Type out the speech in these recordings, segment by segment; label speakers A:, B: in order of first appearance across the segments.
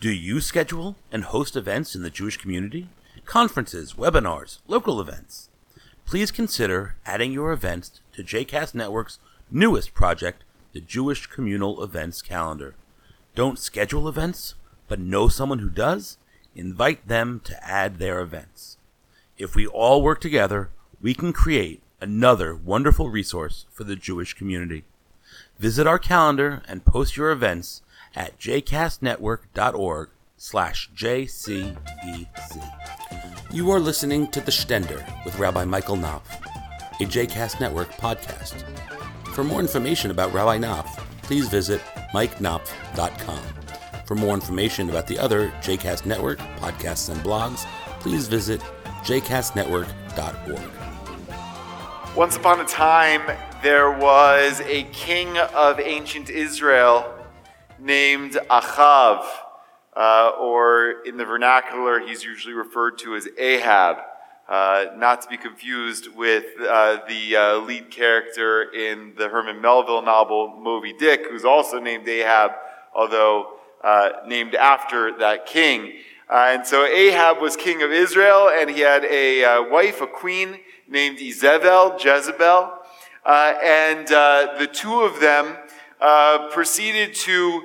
A: Do you schedule and host events in the Jewish community? Conferences, webinars, local events? Please consider adding your events to JCast Network's newest project, the Jewish Communal Events Calendar. Don't schedule events, but know someone who does? Invite them to add their events. If we all work together, we can create another wonderful resource for the Jewish community. Visit our calendar and post your events at jcastnetwork.org slash jcec. You are listening to The Stender with Rabbi Michael Knopf, a JCast Network podcast. For more information about Rabbi Knopf, please visit mikeknopf.com. For more information about the other JCast Network podcasts and blogs, please visit jcastnetwork.org.
B: Once upon a time, there was a king of ancient Israel named Achav, uh, or in the vernacular, he's usually referred to as Ahab. Uh, not to be confused with uh, the uh, lead character in the Herman Melville novel Moby Dick, who's also named Ahab, although uh, named after that king. Uh, and so Ahab was king of Israel, and he had a wife, a queen named Izebel, Jezebel. and the two of them proceeded to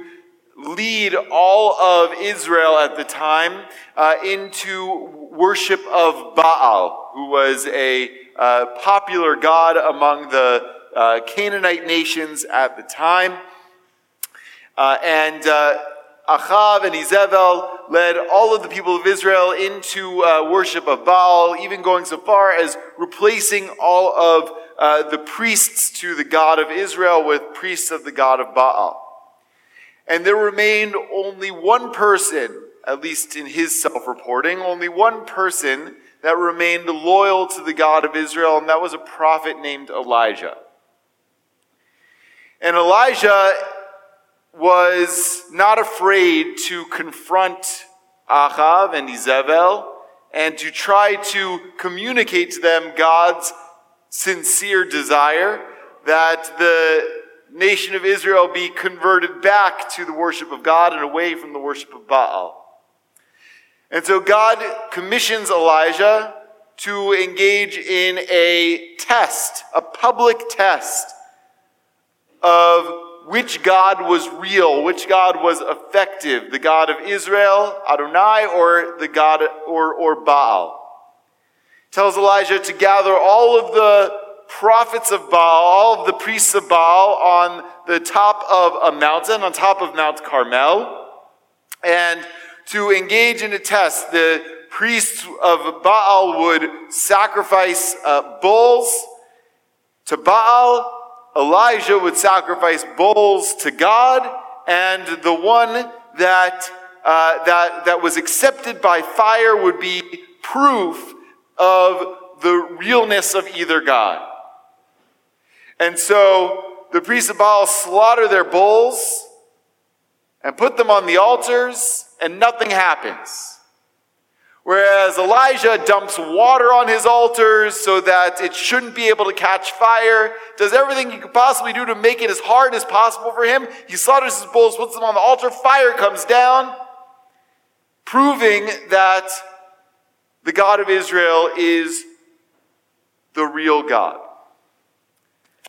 B: lead all of Israel at the time uh, into worship of Baal, who was a uh, popular god among the uh, Canaanite nations at the time. Uh, and uh, Achav and Izebel led all of the people of Israel into uh, worship of Baal, even going so far as replacing all of Uh, the priests to the God of Israel with priests of the God of Baal. And there remained only one person, at least in his self reporting, only one person that remained loyal to the God of Israel, and that was a prophet named Elijah. And Elijah was not afraid to confront Achav and Izebel and to try to communicate to them God's sincere desire that the nation of Israel be converted back to the worship of God and away from the worship of Baal. And so God commissions Elijah to engage in a test, a public test of which God was real, which God was effective, the God of Israel, Adonai, or the God or, or Baal. Tells Elijah to gather all of the prophets of Baal, all of the priests of Baal on the top of a mountain, on top of Mount Carmel, and to engage in a test. The priests of Baal would sacrifice uh, bulls to Baal. Elijah would sacrifice bulls to God, and the one that, uh, that, that was accepted by fire would be proof of the realness of either God. And so the priests of Baal slaughter their bulls and put them on the altars, and nothing happens. Whereas Elijah dumps water on his altars so that it shouldn't be able to catch fire, does everything he could possibly do to make it as hard as possible for him. He slaughters his bulls, puts them on the altar, fire comes down, proving that the God of Israel is the real God.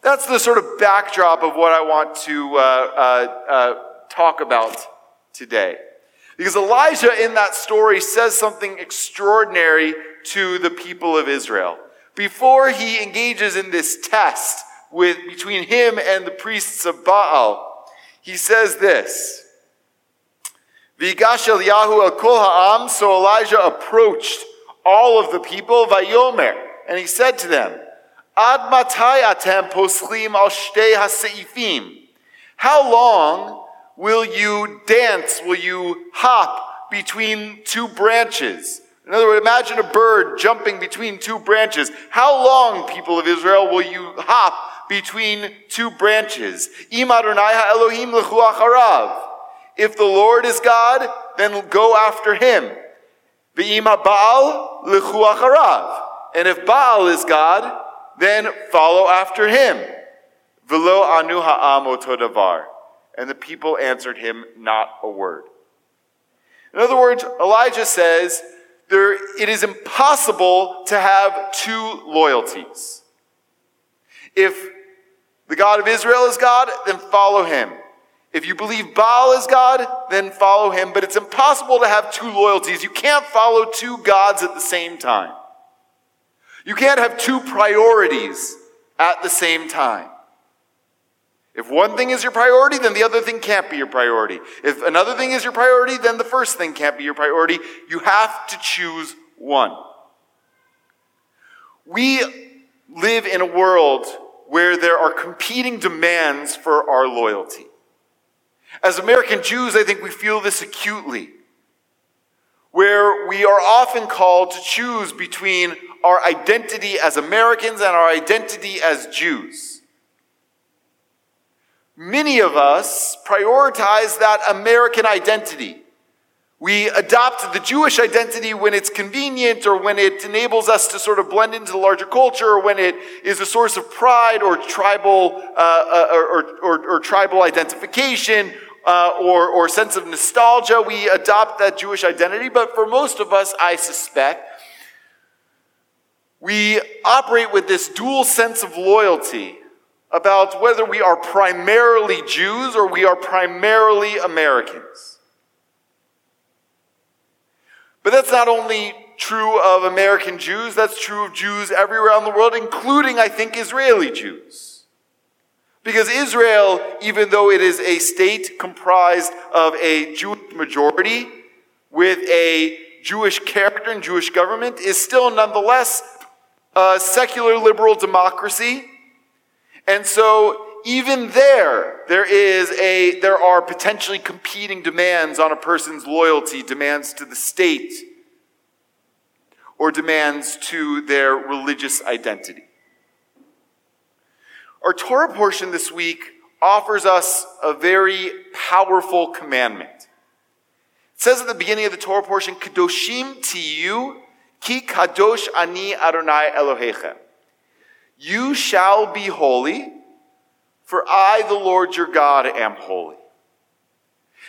B: That's the sort of backdrop of what I want to uh, uh, uh, talk about today. Because Elijah in that story says something extraordinary to the people of Israel. Before he engages in this test with, between him and the priests of Baal, he says this. Ha'am, so Elijah approached all of the people, vayomer, and he said to them, Ad matai atem poslim al shtei. How long will you dance? Will you hop between two branches? In other words, imagine a bird jumping between two branches. How long, people of Israel, will you hop between two branches? If the Lord is God, then go after him. V'im Baal lechu acharav. And if Baal is God, then follow after him. Velo anu ha'am davar. And the people answered him not a word. In other words, Elijah says there, it is impossible to have two loyalties. If the God of Israel is God, then follow him. If you believe Baal is God, then follow him. But it's impossible to have two loyalties. You can't follow two gods at the same time. You can't have two priorities at the same time. If one thing is your priority, then the other thing can't be your priority. If another thing is your priority, then the first thing can't be your priority. You have to choose one. We live in a world where there are competing demands for our loyalty. As American Jews, I think we feel this acutely, where we are often called to choose between our identity as Americans and our identity as Jews. Many of us prioritize that American identity. We adopt the Jewish identity when it's convenient or when it enables us to sort of blend into the larger culture or when it is a source of pride or tribal, uh, uh, or, or, or, tribal identification uh, or, or sense of nostalgia. We adopt that Jewish identity. But for most of us, I suspect, we operate with this dual sense of loyalty about whether we are primarily Jews or we are primarily Americans. But that's not only true of American Jews, that's true of Jews everywhere around the world, including, I think, Israeli Jews. Because Israel, even though it is a state comprised of a Jewish majority with a Jewish character and Jewish government, is still nonetheless a secular liberal democracy and so even there, there is a, there are potentially competing demands on a person's loyalty, demands to the state, or demands to their religious identity. Our Torah portion this week offers us a very powerful commandment. It says at the beginning of the Torah portion, Kadoshim tiyu ki kadosh ani Adonai Elohechem. You shall be holy, for I, the Lord your God, am holy.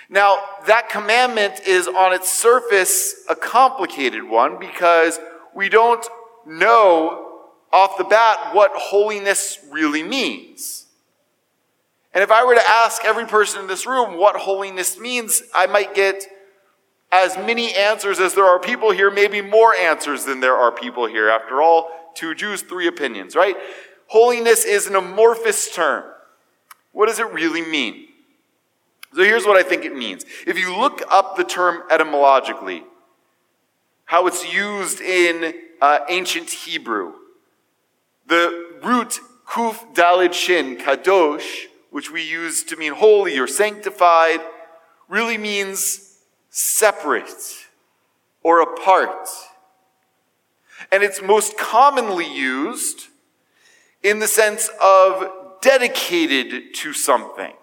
B: Now, that commandment is on its surface a complicated one because we don't know off the bat what holiness really means. And if I were to ask every person in this room what holiness means, I might get as many answers as there are people here, maybe more answers than there are people here. After all, two Jews, three opinions, right? Holiness is an amorphous term. What does it really mean? So here's what I think it means. If you look up the term etymologically, how it's used in uh, ancient Hebrew, the root kuf dalid shin, kadosh, which we use to mean holy or sanctified, really means separate or apart. And it's most commonly used in the sense of dedicated to something.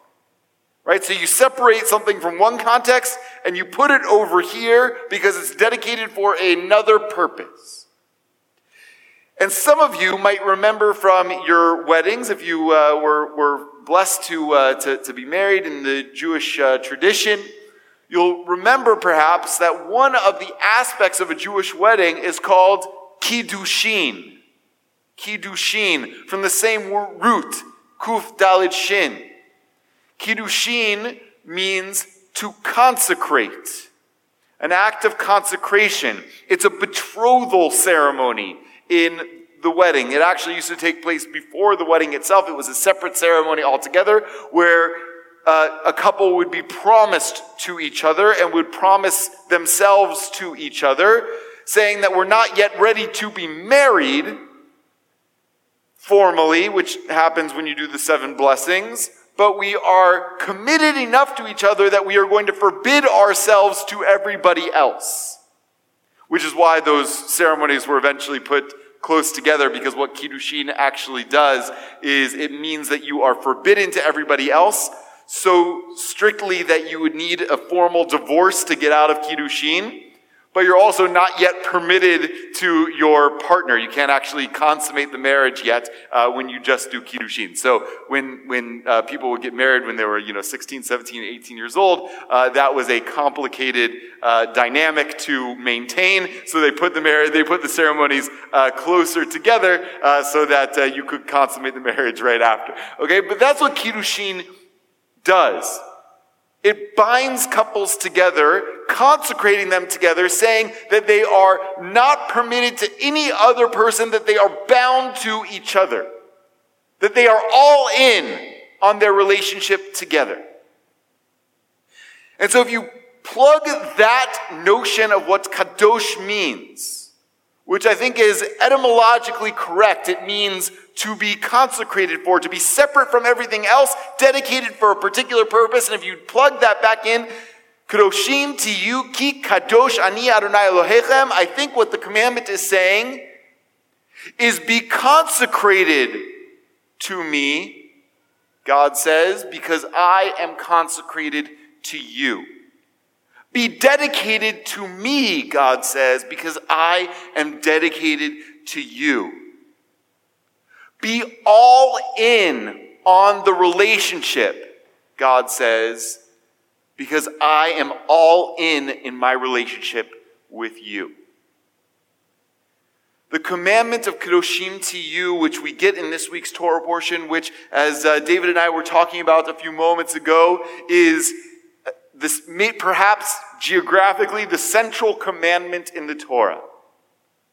B: Right? So you separate something from one context and you put it over here because it's dedicated for another purpose. And some of you might remember from your weddings, if you uh, were, were blessed to, uh, to, to, be married in the Jewish uh, tradition, you'll remember perhaps that one of the aspects of a Jewish wedding is called kiddushin. Kiddushin, from the same root, kuf dalid shin. Kiddushin means to consecrate, an act of consecration. It's a betrothal ceremony in the wedding. It actually used to take place before the wedding itself. It was a separate ceremony altogether where uh, a couple would be promised to each other and would promise themselves to each other saying that we're not yet ready to be married formally, which happens when you do the seven blessings, but we are committed enough to each other that we are going to forbid ourselves to everybody else. Which is why those ceremonies were eventually put close together because what Kiddushin actually does is it means that you are forbidden to everybody else. So strictly that you would need a formal divorce to get out of Kiddushin but you're also not yet permitted to your partner. You can't actually consummate the marriage yet uh, when you just do kiddushin. So when when uh, people would get married when they were you know 16, 17, 18 years old, uh, that was a complicated uh, dynamic to maintain. So they put the marriage, they put the ceremonies uh, closer together uh, so that you could consummate the marriage right after. Okay, but that's what kiddushin does. It binds couples together, consecrating them together, saying that they are not permitted to any other person, that they are bound to each other, that they are all in on their relationship together. And so if you plug that notion of what kadosh means, which I think is etymologically correct. It means to be consecrated for, to be separate from everything else, dedicated for a particular purpose. And if you plug that back in, Kadoshim you, ki kadosh ani Adonai Elohechem, I think what the commandment is saying is be consecrated to me, God says, because I am consecrated to you. Be dedicated to me, God says, because I am dedicated to you. Be all in on the relationship, God says, because I am all in in my relationship with you. The commandment of Kedoshim to you, which we get in this week's Torah portion, which, as uh, David and I were talking about a few moments ago, is this may, perhaps geographically the central commandment in the Torah,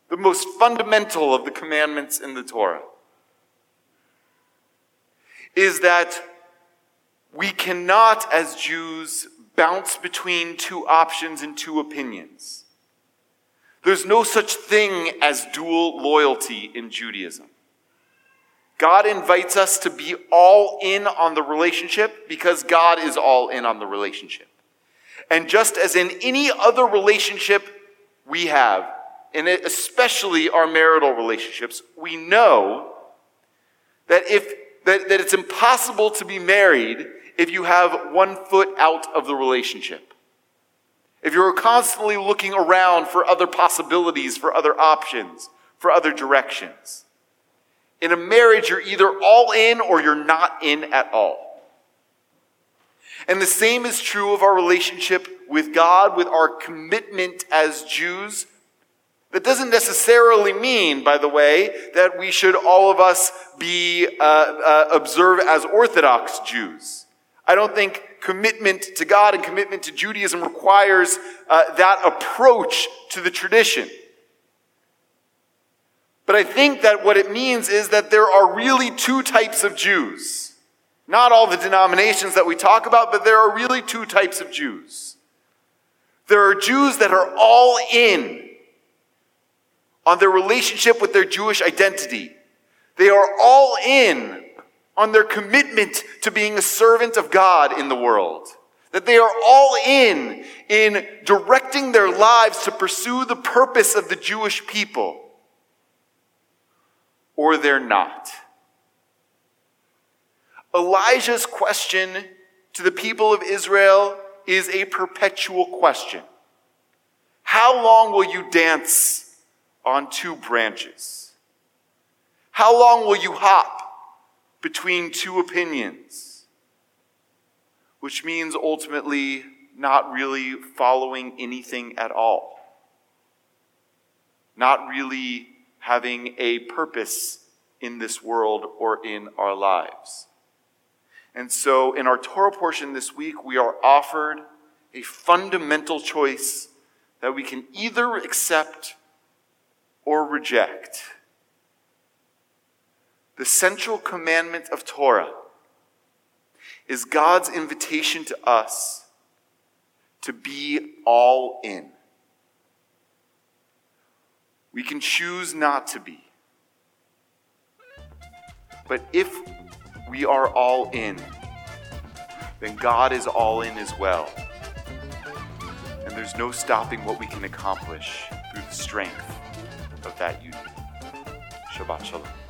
B: the most fundamental of the commandments in the Torah, is that we cannot, as Jews, bounce between two options and two opinions. There's no such thing as dual loyalty in Judaism. God invites us to be all in on the relationship because God is all in on the relationship. And just as in any other relationship we have, and especially our marital relationships, we know that if that, that it's impossible to be married if you have one foot out of the relationship. If you're constantly looking around for other possibilities, for other options, for other directions. In a marriage, you're either all in or you're not in at all. And the same is true of our relationship with God, with our commitment as Jews. That doesn't necessarily mean, by the way, that we should all of us be uh, uh, observe as Orthodox Jews. I don't think commitment to God and commitment to Judaism requires uh, that approach to the tradition. But I think that what it means is that there are really two types of Jews. Not all the denominations that we talk about, but there are really two types of Jews. There are Jews that are all in on their relationship with their Jewish identity. They are all in on their commitment to being a servant of God in the world. That they are all in in directing their lives to pursue the purpose of the Jewish people. Or they're not. Elijah's question to the people of Israel is a perpetual question. How long will you dance on two branches? How long will you hop between two opinions? Which means ultimately not really following anything at all. Not really having a purpose in this world or in our lives. And so, in our Torah portion this week, we are offered a fundamental choice that we can either accept or reject. The central commandment of Torah is God's invitation to us to be all in. We can choose not to be. But if we are all in, then God is all in as well. And there's no stopping what we can accomplish through the strength of that union. Shabbat Shalom.